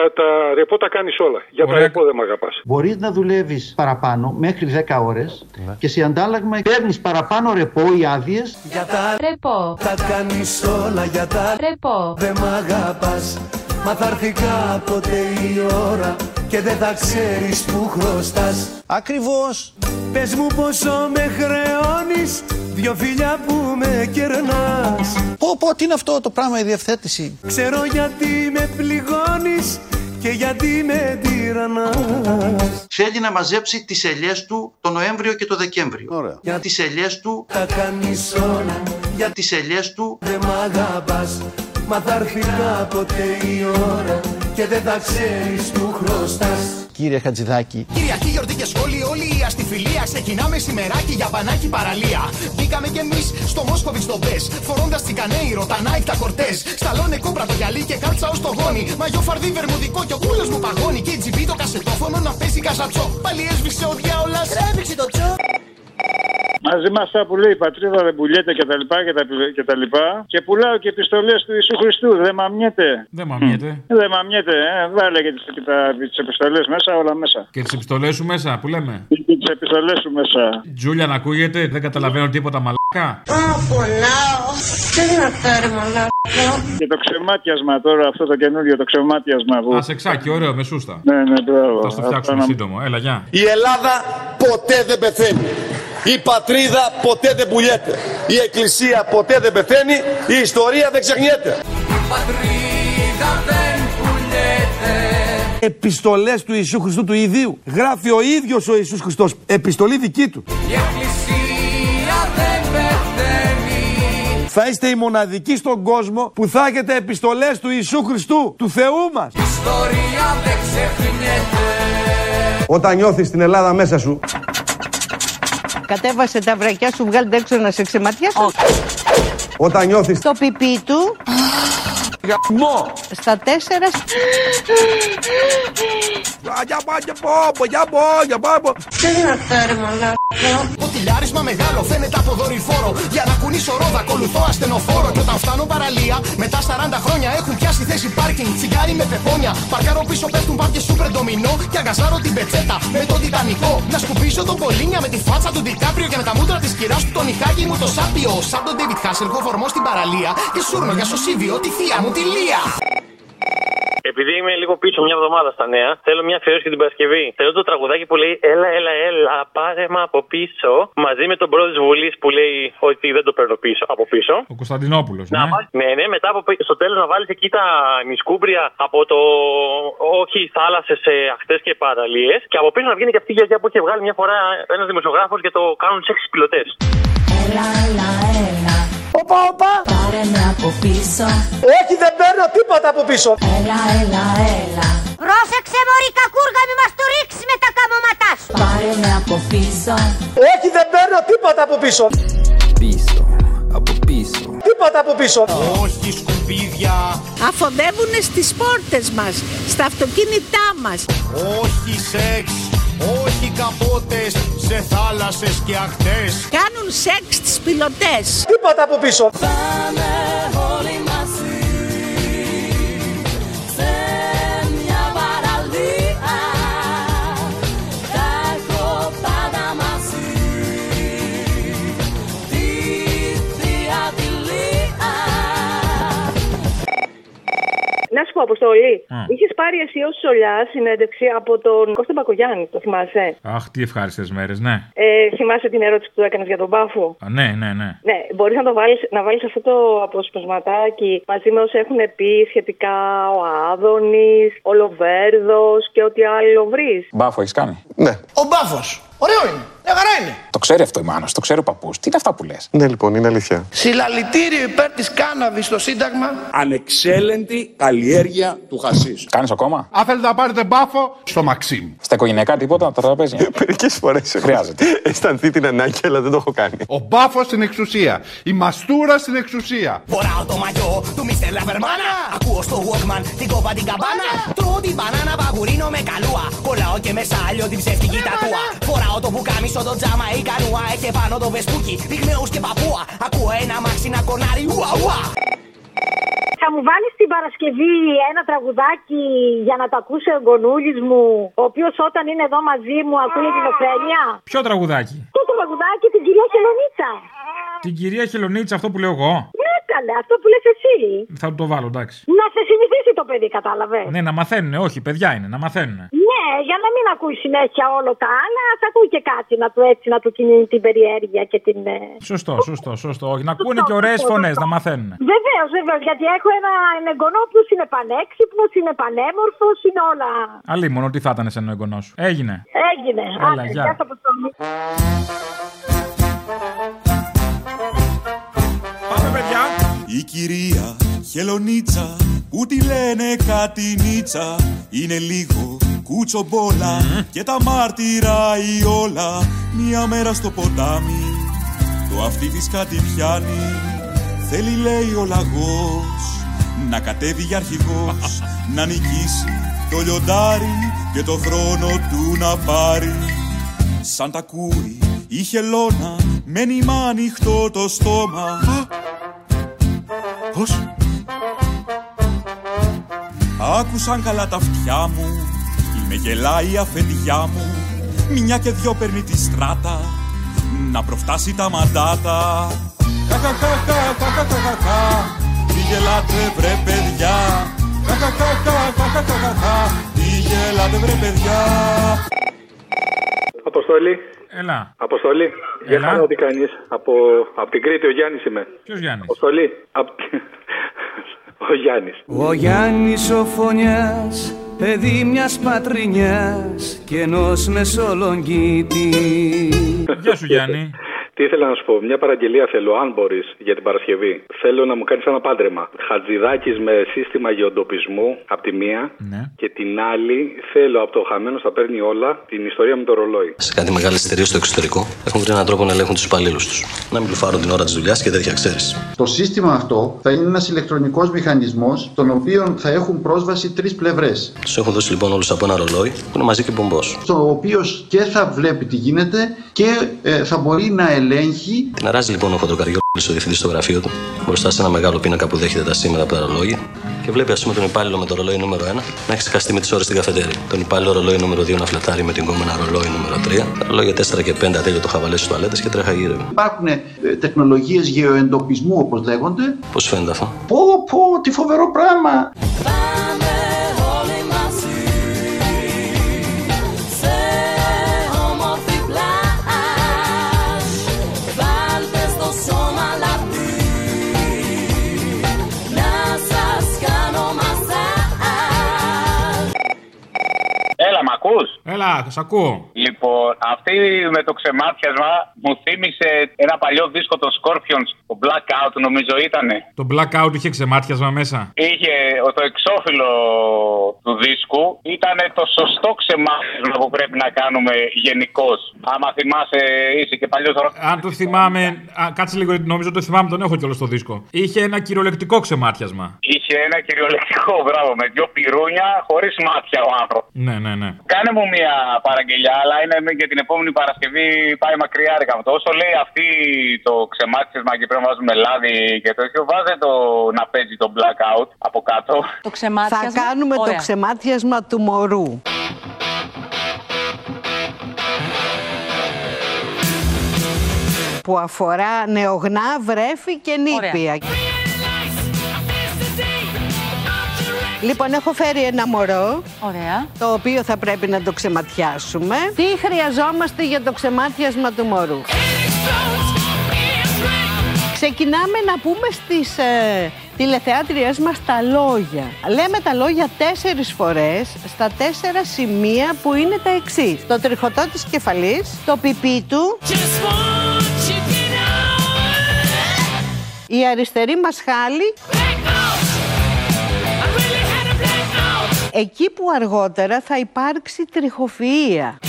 για τα ρεπό τα κάνεις όλα. Για τα Ωραία. ρεπό δεν με αγαπάς. Μπορείς να δουλεύεις παραπάνω μέχρι 10 ώρες και σε αντάλλαγμα παίρνεις παραπάνω ρεπό ή άδειες Για τα Ρεπό. τα κάνεις όλα για τα Ρεπό. δεν μ' αγαπάς Μα θα έρθει κάποτε η ώρα και δεν θα ξέρεις που χρωστάς Ακριβώς. Πες μου πόσο με χρεώνεις δυο φιλιά που με κερνάς Πω πω, τι είναι αυτό το πράγμα η διευθέτηση; Ξέρω γιατί με πληγώνεις και γιατί με τυραννάς θέλει να μαζέψει τις ελιές του το Νοέμβριο και το Δεκέμβριο. Ωραία. Για τις ελιές του, Τα κάνεις όλα για τις ελιές του δεν μ' αγαπάς Μα θα έρθει κάποτε η ώρα και δεν θα ξέρεις που χρωστάς Κύριε Χατζηδάκη, Κυριακή, γιορτή και σχόλη, όλη η αστιφιλία. Ξεκινάμε σημεράκι για πανάκι παραλία. Μπήκαμε κι εμείς στο Μόσκοβιτς στο Μπες. Φορώντας τσικανέιρο, τα Nike, τα κορτές. Σταλόνε κόμπρα το γυαλί και κάλτσα ως το γόνι. Μαγιό φαρδί, βερμουδικό και ο κούλος μου παγώνει. Και τζιμπί το κασετόφωνο να παίζει καζατσό. Πάλι έσβησε ο διάολας. Τρέβηξε το τσό. Μαζί με αυτά που λέει η πατρίδα δεν πουλιέται και τα λοιπά και τα, και τα λοιπά. Και πουλάω και επιστολές του Ιησού Χριστού. Δεν μαμιέται. Δεν μαμιέται. Δεν μαμιέται, ε. Βάλε και τις, και τα, τις επιστολές μέσα, όλα μέσα. Και τις επιστολές σου μέσα, που λέμε; Και τις επιστολές σου μέσα. Τζούλια να ακούγεται, δεν καταλαβαίνω τίποτα μαλάκα. Και το ξεμάτιασμα τώρα, αυτό το καινούριο το ξεμάτιασμα που... Α, σεξάκι, ωραίο, με σούστα. Ναι, ναι, μπράβο. Θα στο Αυτά φτιάξουμε να- σύντομο. Έλα, γεια. Η Ελλάδα ποτέ δεν πεθαίνει. Η πατρίδα ποτέ δεν πουλιέται. Η εκκλησία ποτέ δεν πεθαίνει. Η ιστορία δεν ξεχνιέται. Πατρίδα δεν πουλιέται επιστολές του Ιησού Χριστού του Ιδίου. Γράφει ο ίδιος ο Ιησούς Χριστός. Επιστολή δική του. Η εκκλησία δεν πεθαίνει Θα είστε οι μοναδικοί στον κόσμο που θα έχετε επιστολές του Ιησού Χριστού, του Θεού μας. Η ιστορία δεν ξεχνιέται Όταν νιώθεις την Ελλάδα μέσα σου, Κατέβασε τα βρακιά σου, βγάλτε έξω να σε ξεματιάσω. όταν νιώθεις Το πιπί του. Στα τέσσερα. Το τηλιάρισμα μεγάλο φαίνεται από δορυφόρο. Για να κουνήσω ρόδα, ακολουθώ ασθενοφόρο. Και όταν φτάνω παραλία, μετά 40 χρόνια έχουν πιάσει θέση πάρκινγκ. Τσιγάρι με πεπόνια. Παρκάρω πίσω πέφτουν πάρκε σούπερ ντομινό. Και αγκαζάρω την πετσέτα με τον τιτανικό. Να σκουπίσω τον Πολίνια με τη φάτσα του Ντικάπριο. Και με τα μούτρα της κυράς του τον Ιχάκη μου το σάπιο. Σαν τον David Hasselhoff φορμό στην παραλία. Και σούρνο για σωσίβιο τη θεία μου τη Λία. Επειδή είμαι λίγο πίσω μια εβδομάδα στα νέα, θέλω μια αφιέρωση για την Παρασκευή. Θέλω το τραγουδάκι που λέει Έλα, έλα, έλα, πάρε με από πίσω. Μαζί με τον πρόεδρο της Βουλής που λέει ότι δεν το παίρνω πίσω, από πίσω. Ο Κωνσταντινόπουλο. Να Ναι. βάλεις- ναι, ναι, μετά από, πι- στο τέλος να βάλεις εκεί τα νησκούμπρια από το Όχι θάλασσες αχτέ και παραλίες. Και από πίσω να βγαίνει και αυτή η γιαγιά που είχε βγάλει μια φορά ένας δημοσιογράφος και το κάνουν σεξ πιλωτές. Έλα, έλα, έλα Όπα, όπα. Πάρε με από πίσω Όχι, δεν παίρνω τίποτα από πίσω. Έλα, έλα, έλα Πρόσεξε μωρή κακούργα μη μας το ρίξεις με τα καμώματά σου. Πάρε με από πίσω Όχι, δεν παίρνω τίποτα από πίσω. Πίσω, από πίσω Τίποτα από πίσω. Όχι σκουπίδια, Αφοδεύουν στις πόρτες μας, στα αυτοκίνητά μας. όχι σεξ, όχι καπότες σε θάλασσες και αχτές. Κάνουν σεξ τις πιλωτές. Τίποτα από πίσω. Πάμε Αποστολή, Mm. είχες πάρει εσύ ως Σολιά συνέντευξη από τον Κώστα Μπακογιάννη, το θυμάσαι; Αχ, τι ευχάριστες μέρες, ναι. Ε, θυμάσαι την ερώτηση που του έκανες για τον Πάφο; Α, ναι, ναι, ναι. Ναι, μπορείς να το βάλεις, να βάλεις αυτό το αποσπασματάκι μαζί με όσα έχουν πει σχετικά ο Άδωνης, ο Λοβέρδος και ό,τι άλλο βρεις; Μπάφο έχεις κάνει; ναι. Ο μπάφος, ωραίο είναι, μια χαρά είναι. Το ξέρει αυτό η μάνα, το ξέρει ο παππούς. Τι είναι αυτά που λες; Ναι, λοιπόν, είναι αλήθεια. Συλλαλητήριο υπέρ της κάναβης στο Σύνταγμα. Ανεξέλεγκτη καλλιέργεια του χασίς. Κάνεις ακόμα; Αν θέλετε να πάρετε μπάφο, στο Μαξίμ. Στα οικογενειακά τίποτα, τα τραπέζια. Μερικές φορές έχω Χρειάζεται. αισθανθεί την ανάγκη, αλλά δεν το έχω κάνει. Ο μπάφος στην εξουσία. Η μαστούρα στην εξουσία. Φοράω το μαγιό του Μίστερ Λαβερμάνα. Ακούω στο Walkman την κόπα την καμπάνα. Τρώω την μπανάνα παγουρίνο με καλούα. Κολλάω και με σάλιο την ψεύτικη τατούα. Φοράω το πουκάμισο, το τζάμα ή κανούα. Έχει πάνω το βεσπούκι, πυγμαίους και παππούα. Ακούω ένα μάξι να κονάρει ουα ουα. Θα θα μου βάλεις την Παρασκευή ένα τραγουδάκι για να το ακούσει ο εγγονούλη μου, ο οποίος όταν είναι εδώ μαζί μου ακούει την ωφέλεια; Ποιο τραγουδάκι; Το τραγουδάκι την κυρία Χελονίτσα. Την κυρία Χελονίτσα, αυτό που λέω εγώ. Ναι, καλέ, αυτό που λες εσύ. Θα το βάλω, εντάξει. Να σε συνηθίσει το παιδί, κατάλαβες; Ναι, να μαθαίνουν, όχι, παιδιά είναι, να μαθαίνουν. Ναι, για να μην ακούει συνέχεια όλο τα άλλα, θα ακούει και κάτι να του έτσι να του κινεί την περιέργεια και την. ε, Σωστό, σωστό, σωστό. Όχι, να ακούνε και ωραίες φωνές, να μαθαίνουν. Βεβαίως, βεβαίως. Γιατί έχω ένα εγγονό που είναι πανέξυπνος, είναι πανέμορφος, είναι όλα. Αλλήμον, τι θα ήταν σε ένα εγγονό σου. Έγινε. Έγινε. Έλα, Άντε, γεια. γεια σας, Αποστολή. Πάμε, παιδιά. Η κυρία Χελονίτσα που τη λένε Κατινίτσα είναι λίγο κουτσομπόλα. Και τα μάρτυράει όλα μια μέρα στο ποτάμι. Το αυτί της κάτι πιάνει θέλει λέει ο λαγός. Να κατέβει για αρχηγός να νικήσει το λιοντάρι και το θρόνο του να πάρει. Σαν τα ακούει η χελώνα μένει μ' ανοιχτό το στόμα. Πώς; Άκουσαν καλά τα αυτιά μου Η με γελάει η αφεντιά μου Μια και δυο παίρνει τη στράτα Να προφτάσει τα μαντάτα Χαχαχαχαχαχαχαχα Τι γελάτε βρε παιδιά Χαχαχαχαχαχαχαχα Τι γελάτε βρε παιδιά Αποστολή. Έλα. Αποστολή. Για χαρά τι κάνει. Από, από την Κρήτη ο Γιάννη είμαι. Ποιο Γιάννη. Αποστολή. Απ- ο Γιάννης. Ο Γιάννης ο Φωνιάς, παιδί μιας πατρινιάς και ενός μεσολογγίτη. Γεια σου Γιάννη. Τι ήθελα να σου πω, μια παραγγελία θέλω, αν μπορείς, για την Παρασκευή. Θέλω να μου κάνεις ένα πάντρεμα. Χατζηδάκι με σύστημα γεωντοπισμού από τη μία Ναι. και την άλλη θέλω από το χαμένο θα παίρνει όλα την ιστορία με το ρολόι. Σε κάτι μεγάλε εταιρείε στο εξωτερικό έχουν βρει έναν τρόπο να ελέγχουν τους υπαλλήλους τους. Να μην πλουφάρουν την ώρα της δουλειάς και τέτοια, ξέρεις. Το σύστημα αυτό θα είναι ένας ηλεκτρονικός μηχανισμός, τον οποίο θα έχουν πρόσβαση τρεις πλευρές. Τους έχουν δώσει λοιπόν όλους από ένα ρολόι που είναι μαζί και μπομπός. Στο οποίος και θα βλέπει τι γίνεται και ε, θα μπορεί να ελέγχει Την αράζει λοιπόν ο Χοντροκαριόλη ο διευθυντής στο γραφείο του μπροστά σε ένα μεγάλο πίνακα που δέχεται τα σήμερα από τα ρολόγια και βλέπει ας πούμε τον υπάλληλο με το ρολόι νούμερο 1 να έχει ξεχαστεί με τις ώρες στην καφετέρια. Τον υπάλληλο ρολόι νούμερο 2 να φλετάρει με την κόμενα ρολόι νούμερο 3. Τα ρολόγια 4 και 5 ατέλειο το χαβαλέ στις τουαλέτες και τρέχα γύρω. Υπάρχουν ε, τεχνολογίες γεωεντοπισμού όπως λέγονται. Πώς φαίνεται αυτό; Πω πω, τι φοβερό πράγμα. Έλα, μ' ακούς; Έλα, σ' ακούω. Λοιπόν, αυτή με το ξεμάτιασμα μου θύμισε ένα παλιό δίσκο των Scorpions, το Blackout νομίζω ήτανε. Το blackout είχε ξεμάτιασμα μέσα. Είχε ο- το εξώφυλλο του δίσκου, ήταν το σωστό ξεμάτιασμα που πρέπει να κάνουμε γενικώς. Άμα θυμάσαι, είσαι και παλιός Αν το θυμάμαι. Α, κάτσε λίγο, γιατί νομίζω το θυμάμαι, τον έχω κιόλα στο δίσκο. Είχε ένα κυριολεκτικό ξεμάτιασμα. Είχε ένα κυριολεκτικό μπράβο με δυο πυρούνια χωρίς μάτια ο άνθρωπος. Ναι, ναι, ναι. Κάνε μου μια παραγγελιά, αλλά είναι για την επόμενη Παρασκευή πάει μακριά ρε καμπτό. Όσο λέει αυτή το ξεμάτισμα και πρέπει να βάζουμε λάδι και τέτοιο, βάζε το να παίζει το blackout από κάτω. Το ξεμάτιασμα; Θα κάνουμε το Ωραία. ξεμάτιασμα του μωρού. Που αφορά νεογνά, βρέφη και νήπια. Λοιπόν, έχω φέρει ένα μωρό. Ωραία. Το οποίο θα πρέπει να το ξεματιάσουμε. Τι χρειαζόμαστε για το ξεμάτιασμα του μωρού; Ξεκινάμε να πούμε στις ε, τηλεθεάτριές μας τα λόγια. Λέμε τα λόγια τέσσερις φορές στα τέσσερα σημεία που είναι τα εξής. Το τριχωτό της κεφαλής, το πιπί του, η αριστερή μας χάλη, εκεί που αργότερα θα υπάρξει τριχοφυΐα.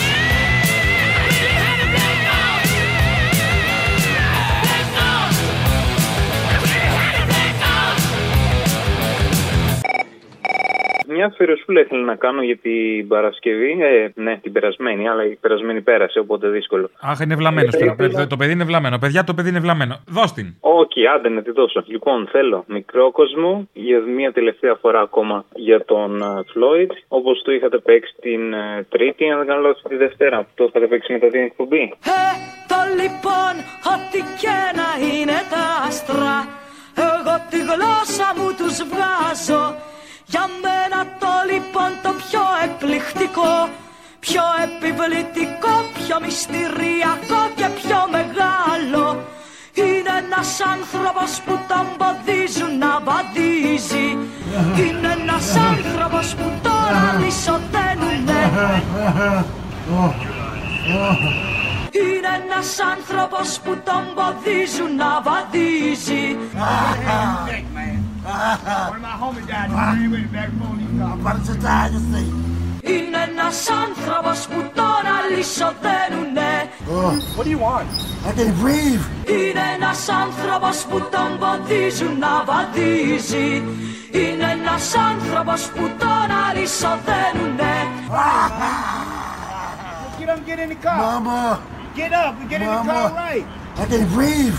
Μια αφιερωσούλα ήθελα να κάνω για την Παρασκευή. Ε, ναι, την περασμένη, αλλά η περασμένη πέρασε, οπότε δύσκολο. Αχ, είναι βλαμμένος. Ε, Το, ήθελα- το παιδί είναι βλαμμένο. Παιδιά, το παιδί είναι βλαμμένο. Δώσ' την. Όχι, άντε να τη δώσω. Λοιπόν, θέλω μικρό κόσμο για μία τελευταία φορά ακόμα για τον Φλόιτ. Όπως το είχατε παίξει την ε, Τρίτη, αν δεν κάνω λάθος, τη Δευτέρα. Το είχατε παίξει μετά την εκπομπή. Το λοιπόν, ό,τι και να είναι τα άστρα Εγώ τη γλώσσα μου τους βγάζω Για μένα εκπληκτικό Πιο επιβλητικό, πιο μυστηριακό και πιο μεγάλο. Είναι ένας άνθρωπος που τον ποδίζουν να βαδίζει. Είναι ένας άνθρωπος που τώρα λυσοδένουνε είναι ένας άνθρωπος που τον ποδίζουν να βαδίζει. Είναι ένας άνθρωπος που τον αλυσοδένουνε What do you want? I can breathe. Είναι ένας άνθρωπος που τον ποδίζουν να βαδίζει Είναι ένας άνθρωπος που τον αλυσοδένουνε Get up, get in the car. Mama. Get up, we get in the car right. I can breathe.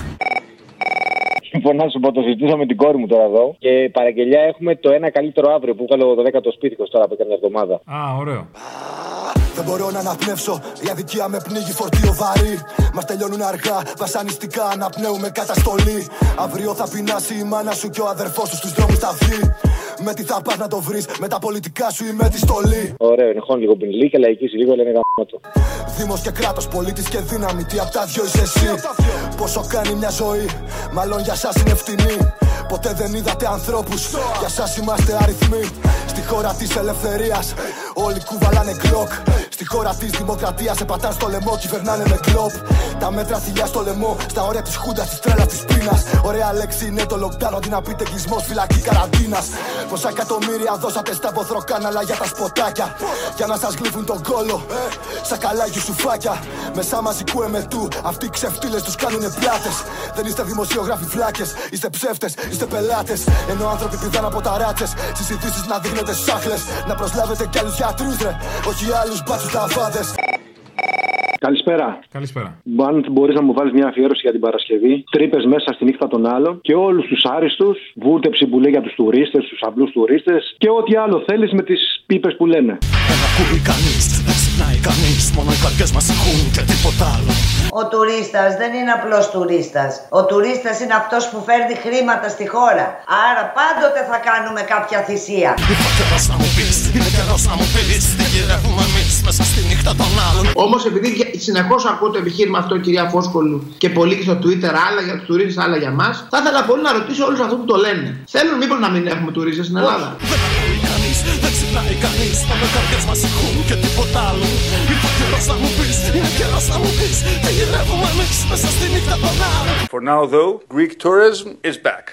Συμφωνώ να σου πω, το συζητούσα με την κόρη μου τώρα εδώ. Και παραγγελιά έχουμε το ένα καλύτερο αύριο που βγάλω το 12ο σπίτι τώρα από μια εβδομάδα. Α, ωραίο. Δεν μπορώ να αναπνεύσω, η αδικία με πνίγει φορτίο βαρύ. Μας τελειώνουν αργά, βασανιστικά αναπνέουμε καταστολή. Αύριο θα πεινάσει η μάνα σου και ο αδερφός σου στους δρόμους θα βγει. Με τι θα πας να το βρεις, με τα πολιτικά σου ή με τη στολή. Ωραίο, είναι χώνει λίγο πινιλί και λαϊκίσει λίγο, λένε γαμμάτο. Δήμος και κράτος, πολίτης και δύναμη, τι απ' τα δυο είσαι εσύ. Πόσο κάνει μια ζωή, μάλλον για σας είναι φτηνή. Ποτέ δεν είδατε ανθρώπους, για σας είμαστε αριθμοί. Στη χώρα της ελευθερίας, όλοι κουβαλάνε κλοκ. Στη χώρα της δημοκρατίας, σε πατάνε στο λαιμό, κυβερνάνε με κλοπ. Τα μέτρα θηλιά στο λαιμό, στα όρια της χούντας, της τρέλας της πείνας. Ωραία λέξη είναι το lockdown, αντί να πείτε κλεισμός, φυλακή καραντίνας. Πόσα εκατομμύρια δώσατε στα βοθροκάναλα για τα σποτάκια. Για να σας γλύφουν τον κόλο, σαν καλά γιουσουφάκια. Μεσά μα η με του, αυτοί οι ξεφτύλες τους κάνουνε πλάτες. Δεν είστε δημοσιογράφοι φλάκες, είστε ψεύτες, είστε πελάτες. Ενώ άνθρωποι πηδάνε από ταράτσε, στις ειδήσεις να δείχνετε σάχλε. Να προσλάβετε κι άλλους γιατρούς, ρε, όχι άλλους μπάτσους ταβάδε. Καλησπέρα. Καλησπέρα. Αν μπορείς να μου βάλεις μια αφιέρωση για την Παρασκευή, τρύπες μέσα στη νύχτα των άλλων και όλους τους άριστους, βούλτεψη που λέει για τους τουρίστες, τους απλούς τουρίστες και ό,τι άλλο θέλεις με τις πίπες που λένε. Δεν ακούει κανείς, δεν ξυπνάει κανείς Μόνο οι καρδιές μας ηχούν και τίποτα άλλο Ο τουρίστας δεν είναι απλός τουρίστας. Ο τουρίστας είναι αυτός που φέρνει χρήματα στη χώρα. Άρα πάντοτε θα κάνουμε κάποια θυσία. Ήρθε καιρός να μου πεις, είναι καιρός να μου πεις Τι γυρεύουμε εμείς μέσα στη νύχτα των άλλων Όμως, επειδή συνεχώς ακούω το επιχείρημα αυτό, κυρία Φόσκολου, και πολλοί και στο Twitter, άλλα για τους τουρίστες, άλλα για μας, θα ήθελα πολύ να ρωτήσω όλους αυτούς που το λένε. Θέλουν μήπως να μην έχουμε τουρίστες στην Ελλάδα; Δεν ακούει κανείς, δεν ξυπνάει κανείς Μόνο οι καρδιές μας ηχούν και τίποτα άλλο Ήρθε καιρός να μου πεις, είναι καιρός να μου πεις Τι γυρεύουμε εμείς μέσα στη νύχτα των άλλων For now, though, Greek tourism is back.